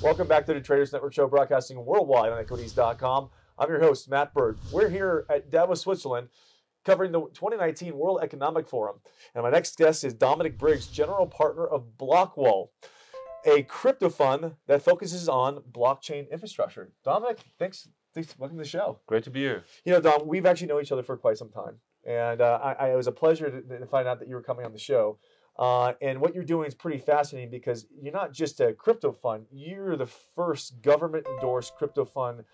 Welcome back to the Traders Network Show, broadcasting worldwide on equities.com. I'm your host, Matt Bird. We're here at Davos, Switzerland, covering the 2019 World Economic Forum. And my next guest is Dominic Briggs, general partner of Blockwall, a crypto fund that focuses on blockchain infrastructure. Dominic, thanks. thanks welcome to the show. Great to be here. You know, Dom, we've actually known each other for quite some time. And uh, I, I, it was a pleasure to, to find out that you were coming on the show. Uh, and what you're doing is pretty fascinating because you're not just a crypto fund, you're the first government endorsed crypto fund,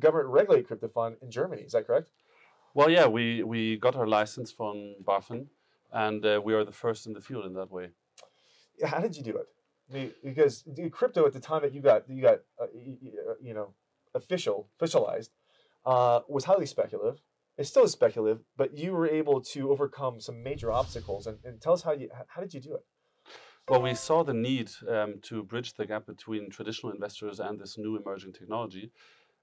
government regulated crypto fund in Germany. Is that correct? Well, yeah, we, we got our license from BaFin, and uh, we are the first in the field in that way. How did you do it? because crypto at the time that you got you got uh, you know official officialized uh, was highly speculative it's still speculative, but you were able to overcome some major obstacles. And, and tell us how you how did you do it? Well, we saw the need um, to bridge the gap between traditional investors and this new emerging technology.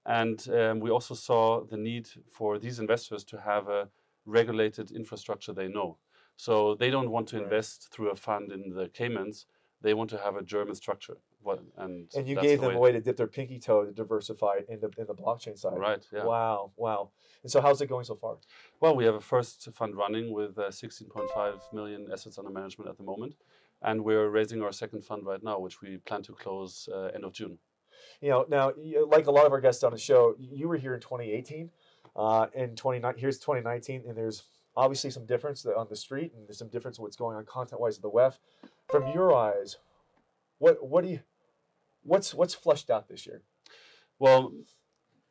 And um, we also saw the need for these investors to have a regulated infrastructure they know. So they don't want to right. invest through a fund in the Caymans. They want to have a German structure. What, and, and you gave the them a way to dip their pinky toe to diversify in the in the blockchain side. Right. Yeah. Wow. Wow. And so, how's it going so far? Well, we have a first fund running with uh, 16.5 million assets under management at the moment, and we're raising our second fund right now, which we plan to close uh, end of June. You know, now like a lot of our guests on the show, you were here in 2018. Uh, in 29, here's 2019, and there's obviously some difference on the street, and there's some difference in what's going on content-wise at the WEF. From your eyes, what what do you What's what's flushed out this year? Well,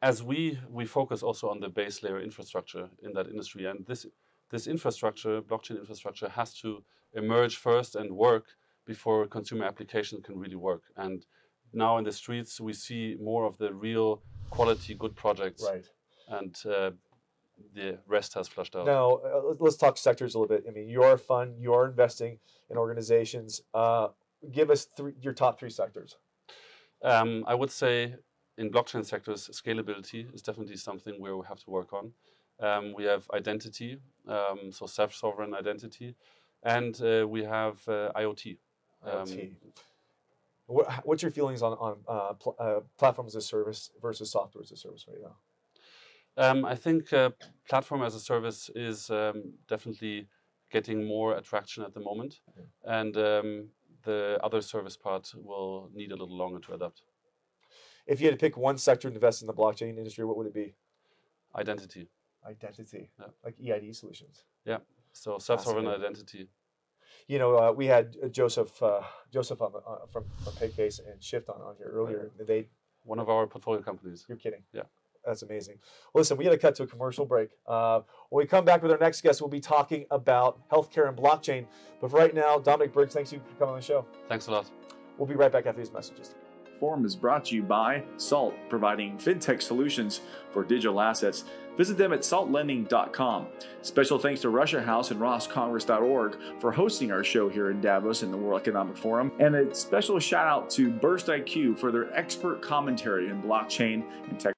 as we we focus also on the base layer infrastructure in that industry, and this this infrastructure, blockchain infrastructure, has to emerge first and work before consumer applications can really work. And now in the streets, we see more of the real quality, good projects. Right. And uh, the rest has flushed out. Now, uh, let's talk sectors a little bit. I mean, you're a fund, you're investing in organizations. Uh, give us three, your top three sectors. Um, I would say in blockchain sectors, scalability is definitely something where we have to work on. Um, we have identity, um, so self-sovereign identity, and uh, we have uh, IoT. IoT. Um, what, what's your feelings on, on uh, pl uh, platform as a service versus software as a service right now? Um, I think uh, platform as a service is um, definitely getting more attraction at the moment, and the other service part will need a little longer to adapt. If you had to pick one sector to invest in the blockchain industry, what would it be? Identity. Identity, yeah. like EID solutions. Yeah. So self-sovereign identity. You know, uh, we had uh, Joseph uh, Joseph on, uh, from, from Paycase and Shift on, on here earlier. They one of our portfolio companies. You're kidding. Yeah. That's amazing. Listen, we got to cut to a commercial break. Uh, when we come back with our next guest, we'll be talking about healthcare and blockchain. But for right now, Dominic Briggs, thanks you for coming on the show. Thanks a lot. We'll be right back after these messages. Forum is brought to you by Salt, providing fintech solutions for digital assets. Visit them at saltlending.com. Special thanks to Russia House and roscongress.org for hosting our show here in Davos in the World Economic Forum. And a special shout out to Burst IQ for their expert commentary in blockchain and tech.